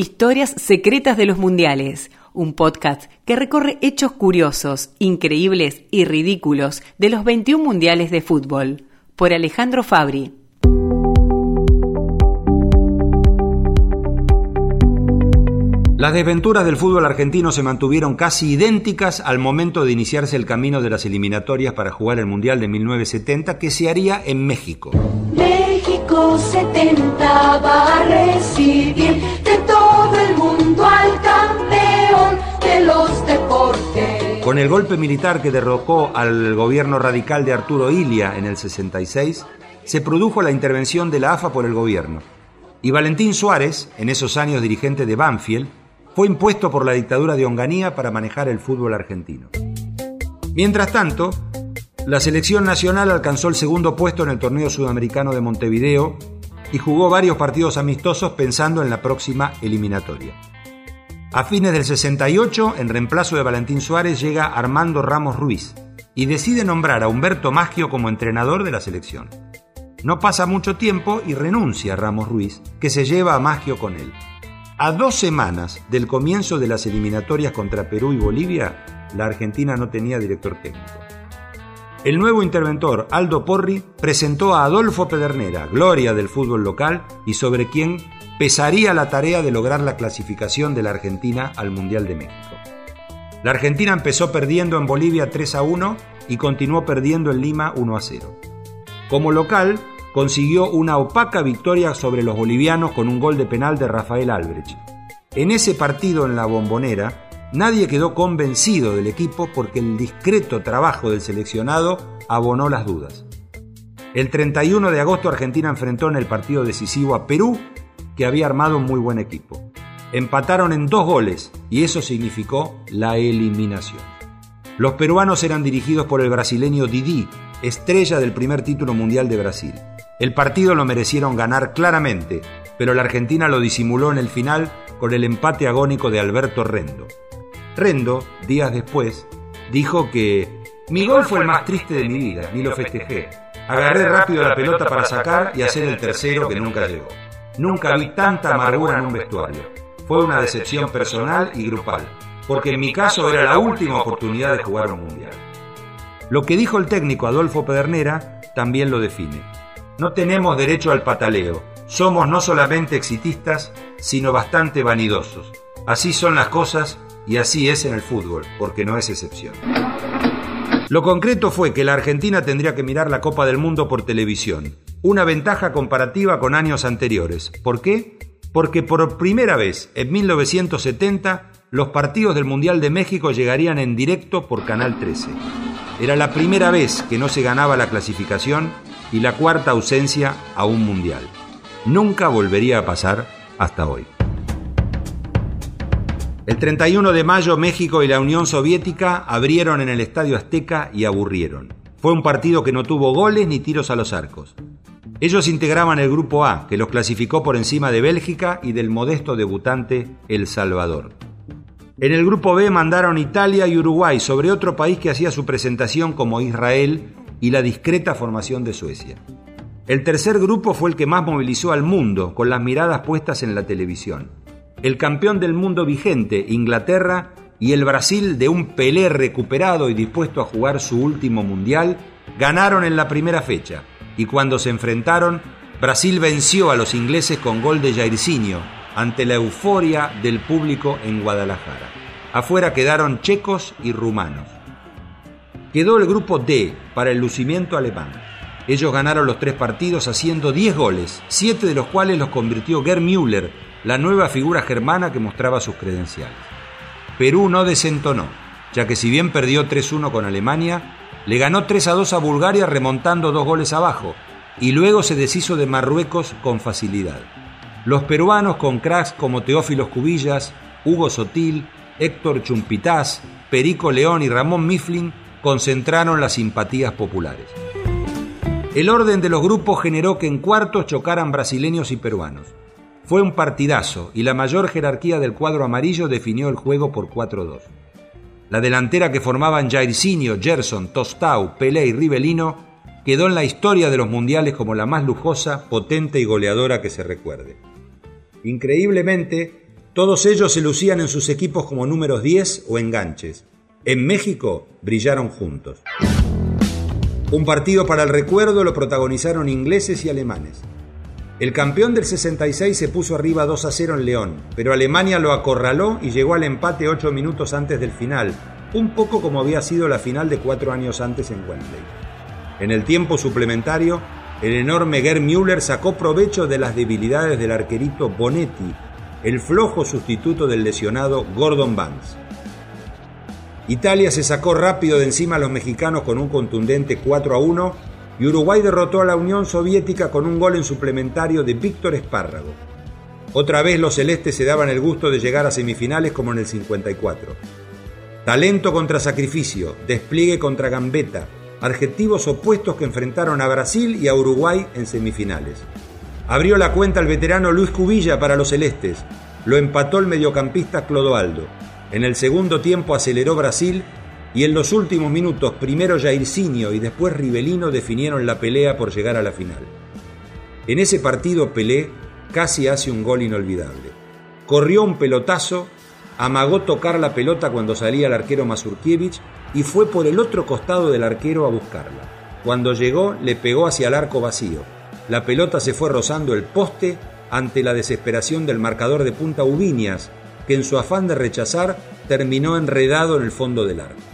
Historias secretas de los mundiales, un podcast que recorre hechos curiosos, increíbles y ridículos de los 21 mundiales de fútbol, por Alejandro Fabri. Las desventuras del fútbol argentino se mantuvieron casi idénticas al momento de iniciarse el camino de las eliminatorias para jugar el Mundial de 1970 que se haría en México. México 70 va a recibir Con el golpe militar que derrocó al gobierno radical de Arturo Ilia en el 66, se produjo la intervención de la AFA por el gobierno. Y Valentín Suárez, en esos años dirigente de Banfield, fue impuesto por la dictadura de Onganía para manejar el fútbol argentino. Mientras tanto, la selección nacional alcanzó el segundo puesto en el torneo sudamericano de Montevideo y jugó varios partidos amistosos pensando en la próxima eliminatoria. A fines del 68, en reemplazo de Valentín Suárez, llega Armando Ramos Ruiz y decide nombrar a Humberto Maggio como entrenador de la selección. No pasa mucho tiempo y renuncia Ramos Ruiz, que se lleva a Maggio con él. A dos semanas del comienzo de las eliminatorias contra Perú y Bolivia, la Argentina no tenía director técnico. El nuevo interventor, Aldo Porri, presentó a Adolfo Pedernera, gloria del fútbol local y sobre quien pesaría la tarea de lograr la clasificación de la Argentina al Mundial de México. La Argentina empezó perdiendo en Bolivia 3 a 1 y continuó perdiendo en Lima 1 a 0. Como local, consiguió una opaca victoria sobre los bolivianos con un gol de penal de Rafael Albrecht. En ese partido en la bombonera, nadie quedó convencido del equipo porque el discreto trabajo del seleccionado abonó las dudas. El 31 de agosto Argentina enfrentó en el partido decisivo a Perú, que había armado un muy buen equipo. Empataron en dos goles y eso significó la eliminación. Los peruanos eran dirigidos por el brasileño Didi, estrella del primer título mundial de Brasil. El partido lo merecieron ganar claramente, pero la Argentina lo disimuló en el final con el empate agónico de Alberto Rendo. Rendo, días después, dijo que mi gol fue el más triste de mi vida, ni lo festejé. Agarré rápido la pelota para sacar y hacer el tercero que nunca llegó. Nunca vi tanta amargura en un vestuario. Fue una decepción personal y grupal, porque en mi caso era la última oportunidad de jugar un mundial. Lo que dijo el técnico Adolfo Pedernera también lo define. No tenemos derecho al pataleo. Somos no solamente exitistas, sino bastante vanidosos. Así son las cosas y así es en el fútbol, porque no es excepción. Lo concreto fue que la Argentina tendría que mirar la Copa del Mundo por televisión, una ventaja comparativa con años anteriores. ¿Por qué? Porque por primera vez en 1970 los partidos del Mundial de México llegarían en directo por Canal 13. Era la primera vez que no se ganaba la clasificación y la cuarta ausencia a un mundial. Nunca volvería a pasar hasta hoy. El 31 de mayo México y la Unión Soviética abrieron en el Estadio Azteca y aburrieron. Fue un partido que no tuvo goles ni tiros a los arcos. Ellos integraban el Grupo A, que los clasificó por encima de Bélgica y del modesto debutante El Salvador. En el Grupo B mandaron Italia y Uruguay sobre otro país que hacía su presentación como Israel y la discreta formación de Suecia. El tercer grupo fue el que más movilizó al mundo, con las miradas puestas en la televisión. El campeón del mundo vigente, Inglaterra, y el Brasil, de un Pelé recuperado y dispuesto a jugar su último mundial, ganaron en la primera fecha, y cuando se enfrentaron, Brasil venció a los ingleses con gol de Jairzinho, ante la euforia del público en Guadalajara. Afuera quedaron checos y rumanos. Quedó el grupo D para el lucimiento alemán. Ellos ganaron los tres partidos haciendo 10 goles, siete de los cuales los convirtió Gerd Müller, la nueva figura germana que mostraba sus credenciales. Perú no desentonó, ya que si bien perdió 3-1 con Alemania, le ganó 3-2 a Bulgaria remontando dos goles abajo, y luego se deshizo de Marruecos con facilidad. Los peruanos con cracks como Teófilos Cubillas, Hugo Sotil, Héctor Chumpitaz, Perico León y Ramón Mifflin concentraron las simpatías populares. El orden de los grupos generó que en cuartos chocaran brasileños y peruanos. Fue un partidazo y la mayor jerarquía del cuadro amarillo definió el juego por 4-2. La delantera que formaban Jairzinho, Gerson, Tostau, Pelé y Rivelino quedó en la historia de los mundiales como la más lujosa, potente y goleadora que se recuerde. Increíblemente, Todos ellos se lucían en sus equipos como números 10 o enganches. En México brillaron juntos. Un partido para el recuerdo lo protagonizaron ingleses y alemanes. El campeón del 66 se puso arriba 2 a 0 en León, pero Alemania lo acorraló y llegó al empate 8 minutos antes del final, un poco como había sido la final de cuatro años antes en Wembley. En el tiempo suplementario, el enorme Gerd Müller sacó provecho de las debilidades del arquerito Bonetti, el flojo sustituto del lesionado Gordon Banks. Italia se sacó rápido de encima a los mexicanos con un contundente 4 a 1 y Uruguay derrotó a la Unión Soviética con un gol en suplementario de Víctor Espárrago. Otra vez los celestes se daban el gusto de llegar a semifinales como en el 54. Talento contra sacrificio, despliegue contra gambeta, adjetivos opuestos que enfrentaron a Brasil y a Uruguay en semifinales. Abrió la cuenta el veterano Luis Cubilla para los celestes, lo empató el mediocampista Clodoaldo. En el segundo tiempo aceleró Brasil y en los últimos minutos primero Jairzinho y después Rivelino definieron la pelea por llegar a la final. En ese partido Pelé casi hace un gol inolvidable. Corrió un pelotazo, amagó tocar la pelota cuando salía el arquero Mazurkiewicz y fue por el otro costado del arquero a buscarla. Cuando llegó le pegó hacia el arco vacío. La pelota se fue rozando el poste ante la desesperación del marcador de punta Ubiñas, que en su afán de rechazar terminó enredado en el fondo del arco.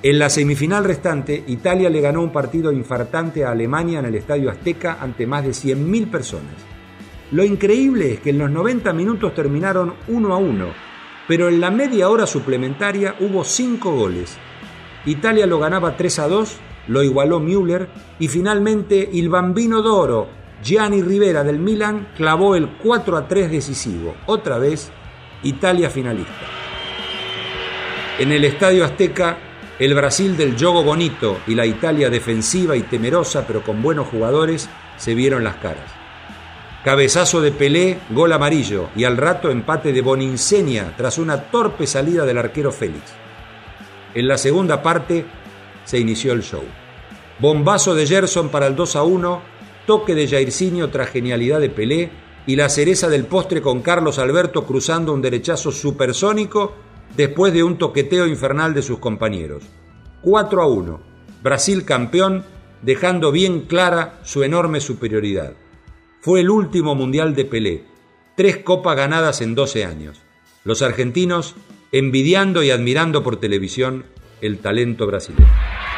En la semifinal restante, Italia le ganó un partido infartante a Alemania en el Estadio Azteca ante más de 100.000 personas. Lo increíble es que en los 90 minutos terminaron 1 a 1, pero en la media hora suplementaria hubo 5 goles. Italia lo ganaba 3 a 2, lo igualó Müller y finalmente el bambino d'oro, Gianni Rivera del Milan, clavó el 4 a 3 decisivo. Otra vez, Italia finalista. En el Estadio Azteca, el Brasil del yogo bonito y la Italia defensiva y temerosa pero con buenos jugadores se vieron las caras. Cabezazo de Pelé, gol amarillo y al rato empate de Boninsenia tras una torpe salida del arquero Félix. En la segunda parte se inició el show. Bombazo de Gerson para el 2 a 1, toque de Jairzinho tras genialidad de Pelé y la cereza del postre con Carlos Alberto cruzando un derechazo supersónico después de un toqueteo infernal de sus compañeros. 4 a 1. Brasil campeón, dejando bien clara su enorme superioridad. Fue el último mundial de Pelé, tres copas ganadas en 12 años. Los argentinos envidiando y admirando por televisión el talento brasileño.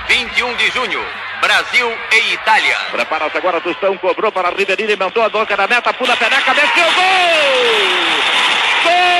21 de junio, Brasil e Itália. Prepara-se agora Tostão, cobrou para Ribeirinho, inventou a boca da meta, pula a peneca, desceu, gol! Brasil!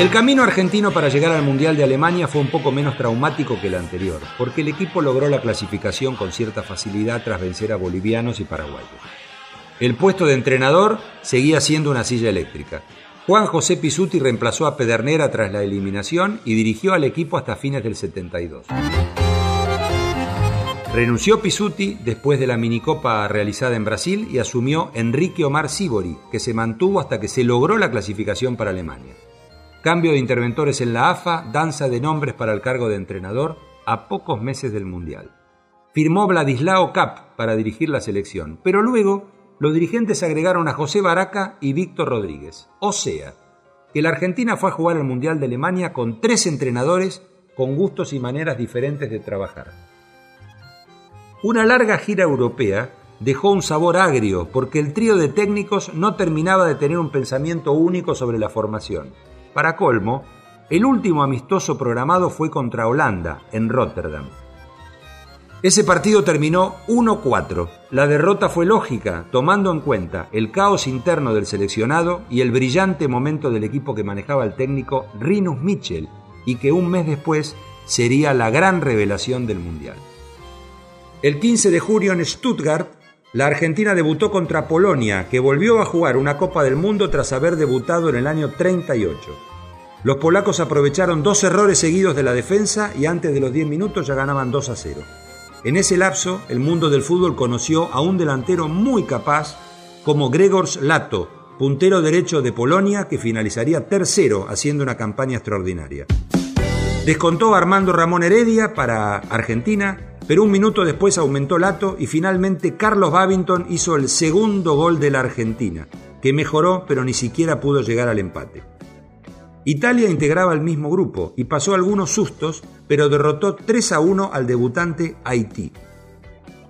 El camino argentino para llegar al Mundial de Alemania fue un poco menos traumático que el anterior, porque el equipo logró la clasificación con cierta facilidad tras vencer a bolivianos y paraguayos. El puesto de entrenador seguía siendo una silla eléctrica. Juan José Pisuti reemplazó a Pedernera tras la eliminación y dirigió al equipo hasta fines del 72. Renunció Pisuti después de la minicopa realizada en Brasil y asumió Enrique Omar Sibori, que se mantuvo hasta que se logró la clasificación para Alemania. Cambio de interventores en la AFA, danza de nombres para el cargo de entrenador a pocos meses del Mundial. Firmó Vladislao Cap para dirigir la selección, pero luego los dirigentes agregaron a José Baraca y Víctor Rodríguez. O sea, que la Argentina fue a jugar al Mundial de Alemania con tres entrenadores con gustos y maneras diferentes de trabajar. Una larga gira europea dejó un sabor agrio porque el trío de técnicos no terminaba de tener un pensamiento único sobre la formación. Para colmo, el último amistoso programado fue contra Holanda, en Rotterdam. Ese partido terminó 1-4. La derrota fue lógica, tomando en cuenta el caos interno del seleccionado y el brillante momento del equipo que manejaba el técnico Rinus Mitchell y que un mes después sería la gran revelación del Mundial. El 15 de julio en Stuttgart, la Argentina debutó contra Polonia, que volvió a jugar una Copa del Mundo tras haber debutado en el año 38. Los polacos aprovecharon dos errores seguidos de la defensa y antes de los 10 minutos ya ganaban 2 a 0. En ese lapso, el mundo del fútbol conoció a un delantero muy capaz como Gregors Lato, puntero derecho de Polonia que finalizaría tercero haciendo una campaña extraordinaria. Descontó Armando Ramón Heredia para Argentina, pero un minuto después aumentó Lato y finalmente Carlos Babington hizo el segundo gol de la Argentina, que mejoró pero ni siquiera pudo llegar al empate. Italia integraba el mismo grupo y pasó algunos sustos, pero derrotó 3 a 1 al debutante Haití.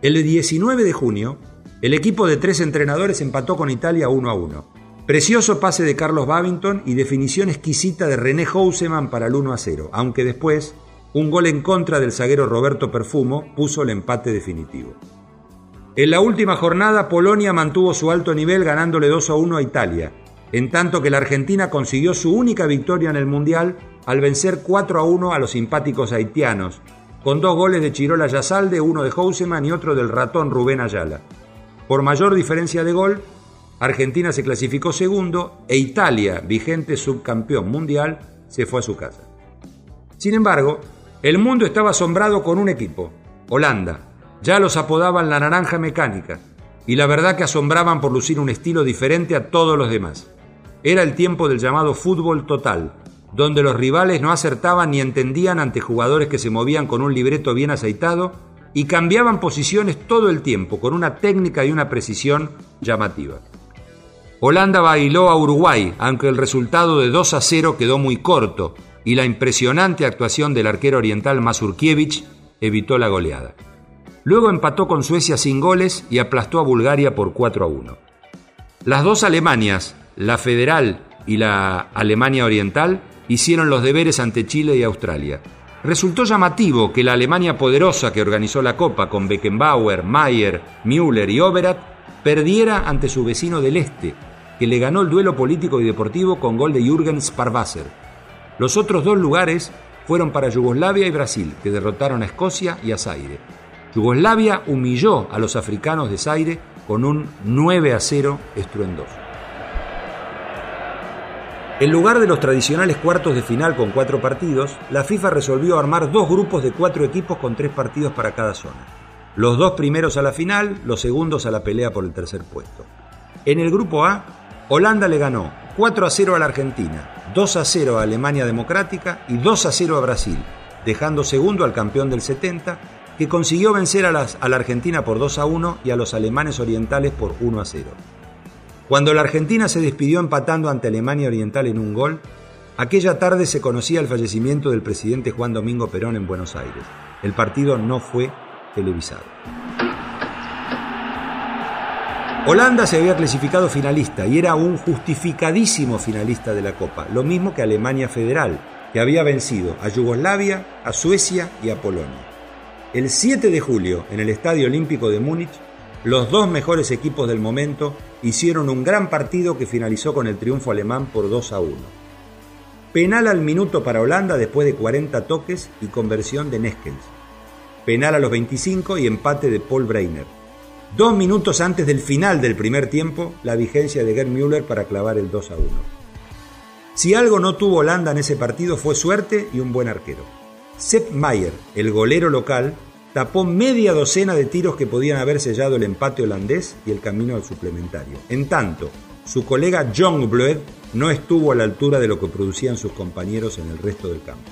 El 19 de junio, el equipo de tres entrenadores empató con Italia 1 a 1. Precioso pase de Carlos Babington y definición exquisita de René Houseman para el 1 a 0, aunque después un gol en contra del zaguero Roberto Perfumo puso el empate definitivo. En la última jornada, Polonia mantuvo su alto nivel ganándole 2 a 1 a Italia, en tanto que la Argentina consiguió su única victoria en el Mundial al vencer 4 a 1 a los simpáticos haitianos, con dos goles de Chirola Yazalde, uno de Houseman y otro del ratón Rubén Ayala. Por mayor diferencia de gol, Argentina se clasificó segundo e Italia, vigente subcampeón mundial, se fue a su casa. Sin embargo, el mundo estaba asombrado con un equipo, Holanda. Ya los apodaban la naranja mecánica, y la verdad que asombraban por lucir un estilo diferente a todos los demás. Era el tiempo del llamado fútbol total, donde los rivales no acertaban ni entendían ante jugadores que se movían con un libreto bien aceitado y cambiaban posiciones todo el tiempo con una técnica y una precisión llamativa. Holanda bailó a Uruguay, aunque el resultado de 2 a 0 quedó muy corto y la impresionante actuación del arquero oriental Mazurkiewicz evitó la goleada. Luego empató con Suecia sin goles y aplastó a Bulgaria por 4 a 1. Las dos Alemanias, la federal y la Alemania Oriental hicieron los deberes ante Chile y Australia. Resultó llamativo que la Alemania poderosa que organizó la Copa con Beckenbauer, Mayer, Müller y Overath perdiera ante su vecino del Este, que le ganó el duelo político y deportivo con gol de Jürgen Sparwasser. Los otros dos lugares fueron para Yugoslavia y Brasil, que derrotaron a Escocia y a Zaire. Yugoslavia humilló a los africanos de Zaire con un 9 a 0 estruendoso. En lugar de los tradicionales cuartos de final con cuatro partidos, la FIFA resolvió armar dos grupos de cuatro equipos con tres partidos para cada zona. Los dos primeros a la final, los segundos a la pelea por el tercer puesto. En el grupo A, Holanda le ganó 4 a 0 a la Argentina, 2 a 0 a Alemania Democrática y 2 a 0 a Brasil, dejando segundo al campeón del 70, que consiguió vencer a, a la Argentina por 2 a 1 y a los alemanes orientales por 1 a 0. Cuando la Argentina se despidió empatando ante Alemania Oriental en un gol, aquella tarde se conocía el fallecimiento del presidente Juan Domingo Perón en Buenos Aires. El partido no fue televisado. Holanda se había clasificado finalista y era un justificadísimo finalista de la Copa, lo mismo que Alemania Federal, que había vencido a Yugoslavia, a Suecia y a Polonia. El 7 de julio, en el Estadio Olímpico de Múnich, los dos mejores equipos del momento hicieron un gran partido que finalizó con el triunfo alemán por 2 a 1. Penal al minuto para Holanda después de 40 toques y conversión de Neskens. Penal a los 25 y empate de Paul Breiner. Dos minutos antes del final del primer tiempo, la vigencia de Gerd Müller para clavar el 2 a 1. Si algo no tuvo Holanda en ese partido fue suerte y un buen arquero. Sepp Mayer, el golero local, tapó media docena de tiros que podían haber sellado el empate holandés y el camino al suplementario. En tanto, su colega John Bloed no estuvo a la altura de lo que producían sus compañeros en el resto del campo.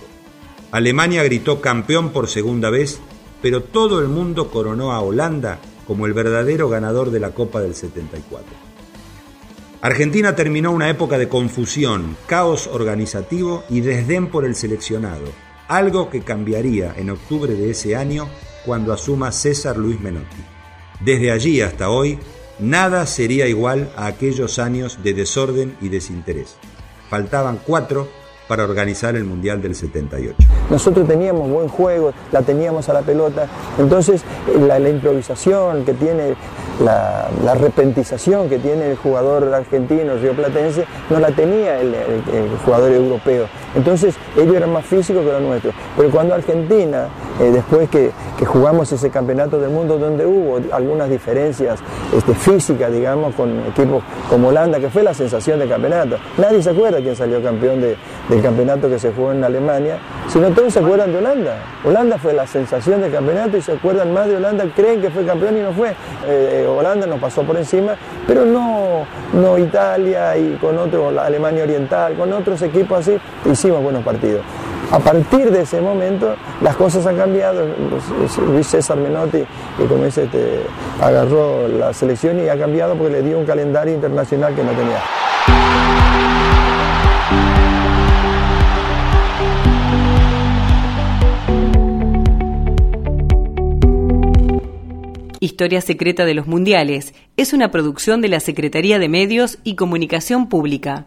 Alemania gritó campeón por segunda vez, pero todo el mundo coronó a Holanda como el verdadero ganador de la Copa del 74. Argentina terminó una época de confusión, caos organizativo y desdén por el seleccionado, algo que cambiaría en octubre de ese año cuando asuma César Luis Menotti. Desde allí hasta hoy, nada sería igual a aquellos años de desorden y desinterés. Faltaban cuatro para organizar el Mundial del 78. Nosotros teníamos buen juego, la teníamos a la pelota, entonces la, improvisación que tiene, la, repentización que tiene el jugador argentino, rioplatense, no la tenía el, jugador europeo. Entonces ellos eran más físicos que los nuestros. Pero cuando Argentina eh, después que, jugamos ese campeonato del mundo donde hubo algunas diferencias este, físicas, digamos, con equipos como Holanda, que fue la sensación del campeonato. Nadie se acuerda quién salió campeón del campeonato que se jugó en Alemania, sino todos se acuerdan de Holanda. Holanda fue la sensación del campeonato y se acuerdan más de Holanda, creen que fue campeón y no fue. Eh, Holanda nos pasó por encima, pero no, no Italia y con otro, la Alemania Oriental, con otros equipos así, hicimos buenos partidos. A partir de ese momento las cosas han cambiado. Luis César Menotti, que como dice, este, agarró la selección y ha cambiado porque le dio un calendario internacional que no tenía. Historia Secreta de los Mundiales es una producción de la Secretaría de Medios y Comunicación Pública.